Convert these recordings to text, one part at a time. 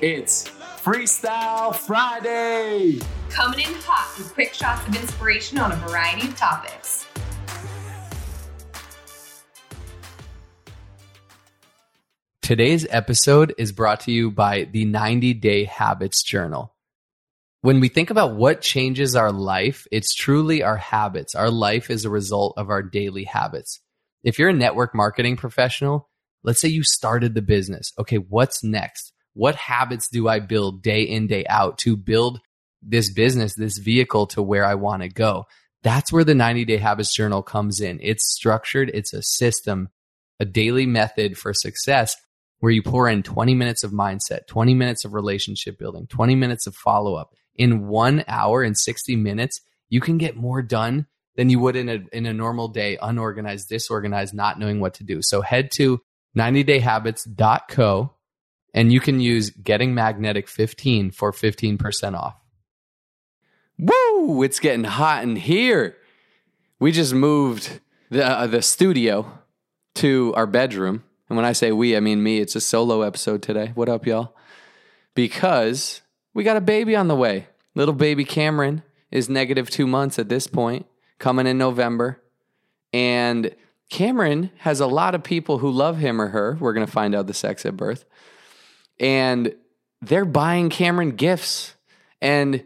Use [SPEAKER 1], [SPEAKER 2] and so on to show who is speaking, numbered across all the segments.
[SPEAKER 1] It's Freestyle Friday!
[SPEAKER 2] Coming in hot with quick shots of inspiration on a variety of topics.
[SPEAKER 3] Today's episode is brought to you by the 90 Day Habits Journal. When we think about what changes our life, it's truly our habits. Our life is a result of our daily habits. If you're a network marketing professional, let's say you started the business. Okay, what's next? What habits do I build day in, day out to build this business, this vehicle to where I want to go? That's where the 90 Day Habits Journal comes in. It's structured, it's a system, a daily method for success where you pour in 20 minutes of mindset, 20 minutes of relationship building, 20 minutes of follow up. In one hour and 60 minutes, you can get more done than you would in a, in a normal day, unorganized, disorganized, not knowing what to do. So head to 90dayhabits.co and you can use Getting Magnetic 15 for 15% off. Woo! It's getting hot in here. We just moved the, uh, the studio to our bedroom and when I say we, I mean me. It's a solo episode today. What up, y'all? Because we got a baby on the way. Little baby Cameron is negative two months at this point, coming in November. And Cameron has a lot of people who love him or her. We're going to find out the sex at birth. And they're buying Cameron gifts. And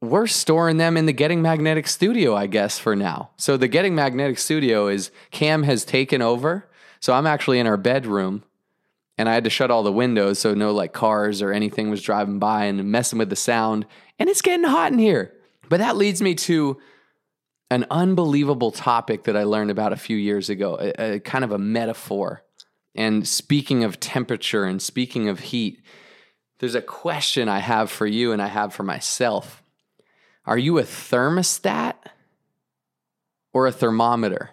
[SPEAKER 3] we're storing them in the Getting Magnetic studio, I guess, for now. So the Getting Magnetic studio is Cam has taken over so I'm actually in our bedroom and I had to shut all the windows so no like cars or anything was driving by and messing with the sound. And it's getting hot in here. But that leads me to an unbelievable topic that I learned about a few years ago, a, a kind of a metaphor. And speaking of temperature and speaking of heat, there's a question I have for you and I have for myself. Are you a thermostat or a thermometer?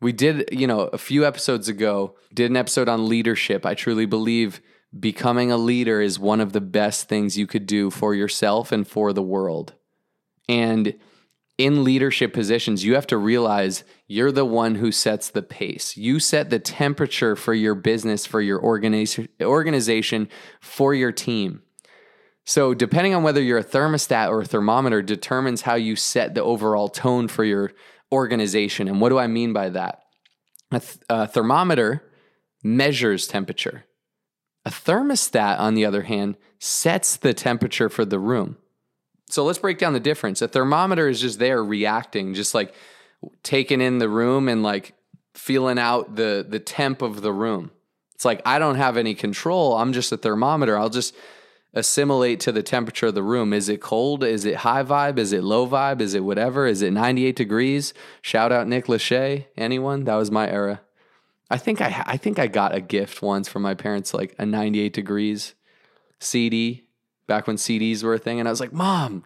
[SPEAKER 3] We did, you know, a few episodes ago, did an episode on leadership. I truly believe becoming a leader is one of the best things you could do for yourself and for the world. And in leadership positions, you have to realize you're the one who sets the pace. You set the temperature for your business, for your organization, organization, for your team. So, depending on whether you're a thermostat or a thermometer, determines how you set the overall tone for your organization. And what do I mean by that? A, th- a thermometer measures temperature. A thermostat, on the other hand, sets the temperature for the room. So let's break down the difference. A thermometer is just there reacting, just like taking in the room and like feeling out the the temp of the room. It's like I don't have any control. I'm just a thermometer. I'll just assimilate to the temperature of the room. Is it cold? Is it high vibe? Is it low vibe? Is it whatever? Is it 98 degrees? Shout out Nick Lachey. Anyone? That was my era. I think I I think I got a gift once from my parents, like a 98 degrees CD back when CDs were a thing, and I was like, "Mom,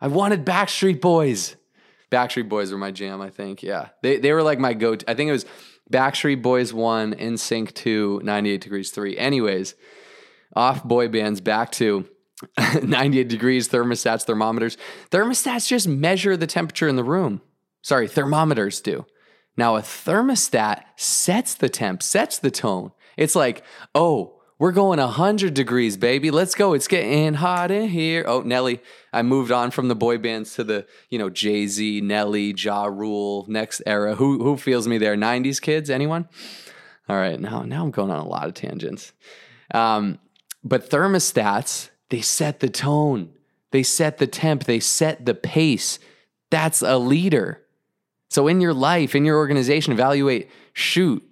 [SPEAKER 3] I wanted Backstreet Boys." Backstreet Boys were my jam. I think, yeah, they they were like my go. to I think it was Backstreet Boys one, NSYNC two, 98 Degrees three. Anyways, off boy bands back to 98 degrees thermostats, thermometers. Thermostats just measure the temperature in the room. Sorry, thermometers do. Now, a thermostat sets the temp, sets the tone. It's like, oh, we're going 100 degrees, baby. Let's go. It's getting hot in here. Oh, Nelly. I moved on from the boy bands to the, you know, Jay Z, Nelly, Ja Rule, next era. Who who feels me there? 90s kids? Anyone? All right. Now, now I'm going on a lot of tangents. Um, but thermostats, they set the tone, they set the temp, they set the pace. That's a leader. So in your life, in your organization, evaluate, shoot,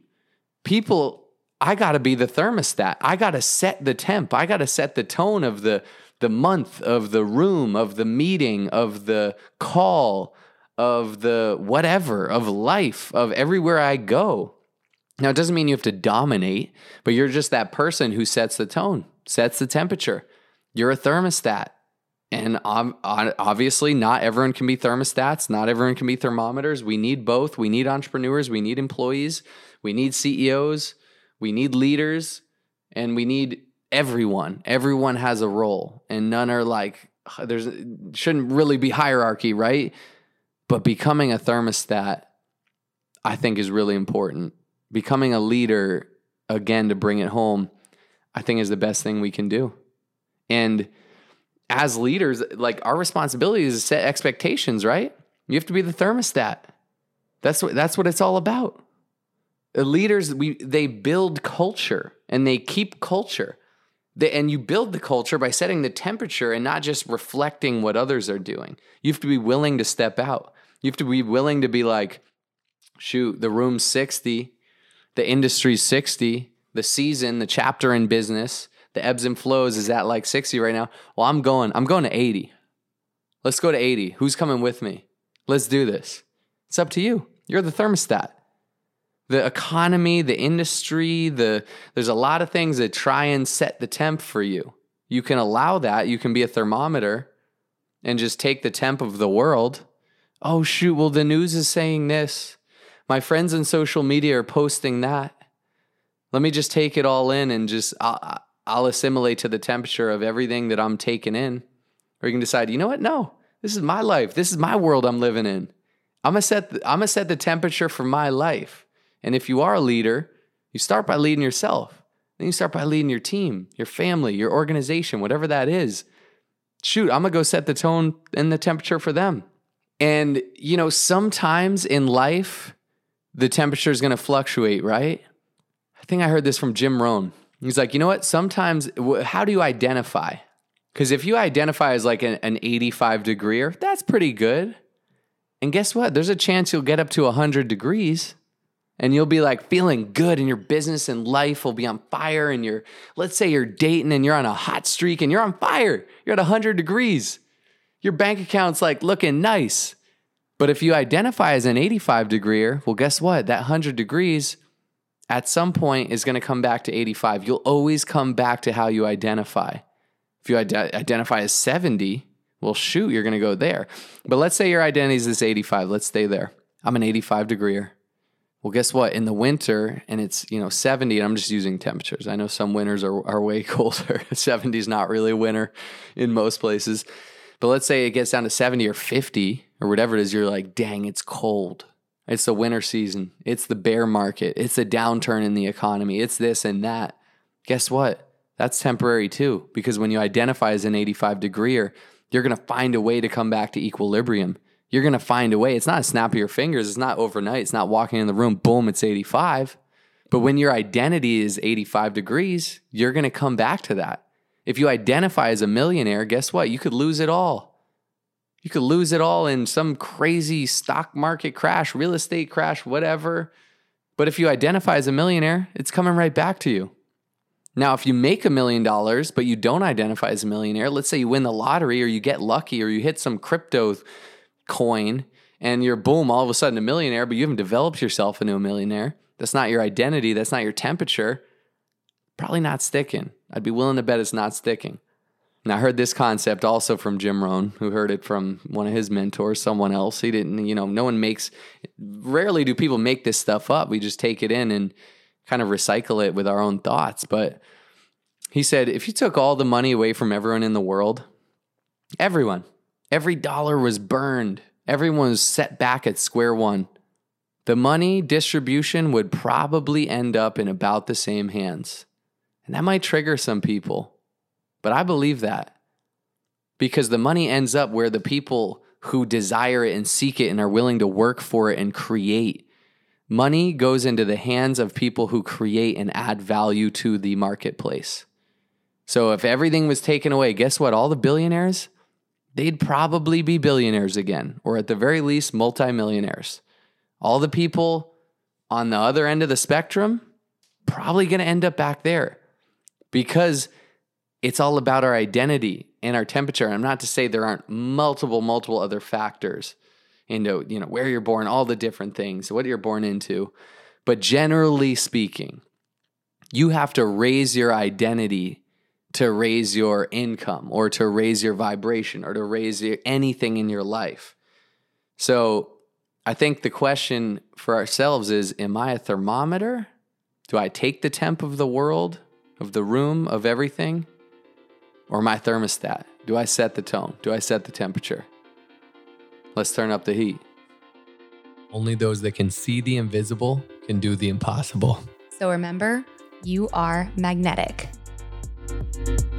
[SPEAKER 3] people, I got to be the thermostat. I got to set the temp. I got to set the tone of the the month, of the room, of the meeting, of the call, of the whatever, of life, of everywhere I go. Now, it doesn't mean you have to dominate, but you're just that person who sets the tone sets the temperature. You're a thermostat. And obviously, not everyone can be thermostats. Not everyone can be thermometers. We need both. We need entrepreneurs. We need employees. We need CEOs. We need leaders. And we need everyone. Everyone has a role. And none are like, there's shouldn't really be hierarchy, right? But becoming a thermostat, I think, is really important. Becoming a leader, again, to bring it home, I think is the best thing we can do. And as leaders, like our responsibility is to set expectations, right? You have to be the thermostat. That's what that's what it's all about. Leaders we they build culture and they keep culture. They, and you build the culture by setting the temperature and not just reflecting what others are doing. You have to be willing to step out. You have to be willing to be like, shoot, the room's 60, the industry's 60, the season, the chapter in business, the ebbs and flows is at like 60 right now. Well, I'm going, I'm going to 80. Let's go to 80. Who's coming with me? Let's do this. It's up to you. You're the thermostat the economy, the industry, the there's a lot of things that try and set the temp for you. You can allow that. You can be a thermometer and just take the temp of the world. Oh shoot, well the news is saying this. My friends in social media are posting that. Let me just take it all in and just I'll, I'll assimilate to the temperature of everything that I'm taking in. Or you can decide, you know what? No, this is my life. This is my world I'm living in. I'm gonna set the, I'm gonna set the temperature for my life. And if you are a leader, you start by leading yourself. Then you start by leading your team, your family, your organization, whatever that is. Shoot, I'm going to go set the tone and the temperature for them. And, you know, sometimes in life, the temperature is going to fluctuate, right? I think I heard this from Jim Rohn. He's like, you know what? Sometimes, how do you identify? Because if you identify as like an, an 85 degreer, that's pretty good. And guess what? There's a chance you'll get up to 100 degrees and you'll be like feeling good and your business and life will be on fire and you're let's say you're dating and you're on a hot streak and you're on fire. You're at 100 degrees. Your bank account's like looking nice. But if you identify as an 85 degreer well guess what? That 100 degrees at some point is going to come back to 85 you'll always come back to how you identify. If you ide- identify as 70 well shoot you're going to go there. But let's say your identity is this 85 let's stay there. I'm an 85 degreer well, guess what? In the winter, and it's you know 70, and I'm just using temperatures. I know some winters are, are way colder. 70 is not really winter in most places. But let's say it gets down to 70 or 50 or whatever it is, you're like, dang, it's cold. It's the winter season. It's the bear market. It's the downturn in the economy. It's this and that. Guess what? That's temporary too, because when you identify as an 85 degreer, you're going to find a way to come back to equilibrium you're going to find a way. It's not a snap of your fingers. It's not overnight. It's not walking in the room, boom, it's 85. But when your identity is 85 degrees, you're going to come back to that. If you identify as a millionaire, guess what? You could lose it all. You could lose it all in some crazy stock market crash, real estate crash, whatever. But if you identify as a millionaire, it's coming right back to you. Now, if you make a million dollars, but you don't identify as a millionaire, let's say you win the lottery or you get lucky or you hit some crypto coin and you're boom, all of a sudden a millionaire, but you haven't developed yourself into a millionaire. That's not your identity. That's not your temperature. Probably not sticking. I'd be willing to bet it's not sticking. And I heard this concept also from Jim Rohn, who heard it from one of his mentors, someone else. He didn't, you know, no one makes, rarely do people make this stuff up. We just take it in and kind of recycle it with our own thoughts. But he said, if you took all the money away from everyone in the world, everyone, Every dollar was burned. Everyone was set back at square one. The money distribution would probably end up in about the same hands. And that might trigger some people. But I believe that because the money ends up where the people who desire it and seek it and are willing to work for it and create. Money goes into the hands of people who create and add value to the marketplace. So if everything was taken away, guess what? All the billionaires, they'd probably be billionaires again, or at the very least, multimillionaires. All the people on the other end of the spectrum, probably going to end up back there because it's all about our identity and our temperature. And I'm not to say there aren't multiple, multiple other factors into, you know, where you're born, all the different things, what you're born into. But generally speaking, you have to raise your identity to raise your income or to raise your vibration or to raise your, anything in your life. So I think the question for ourselves is Am I a thermometer? Do I take the temp of the world, of the room, of everything? Or am I thermostat? Do I set the tone? Do I set the temperature? Let's turn up the heat.
[SPEAKER 1] Only those that can see the invisible can do the impossible.
[SPEAKER 2] So remember, you are magnetic thank you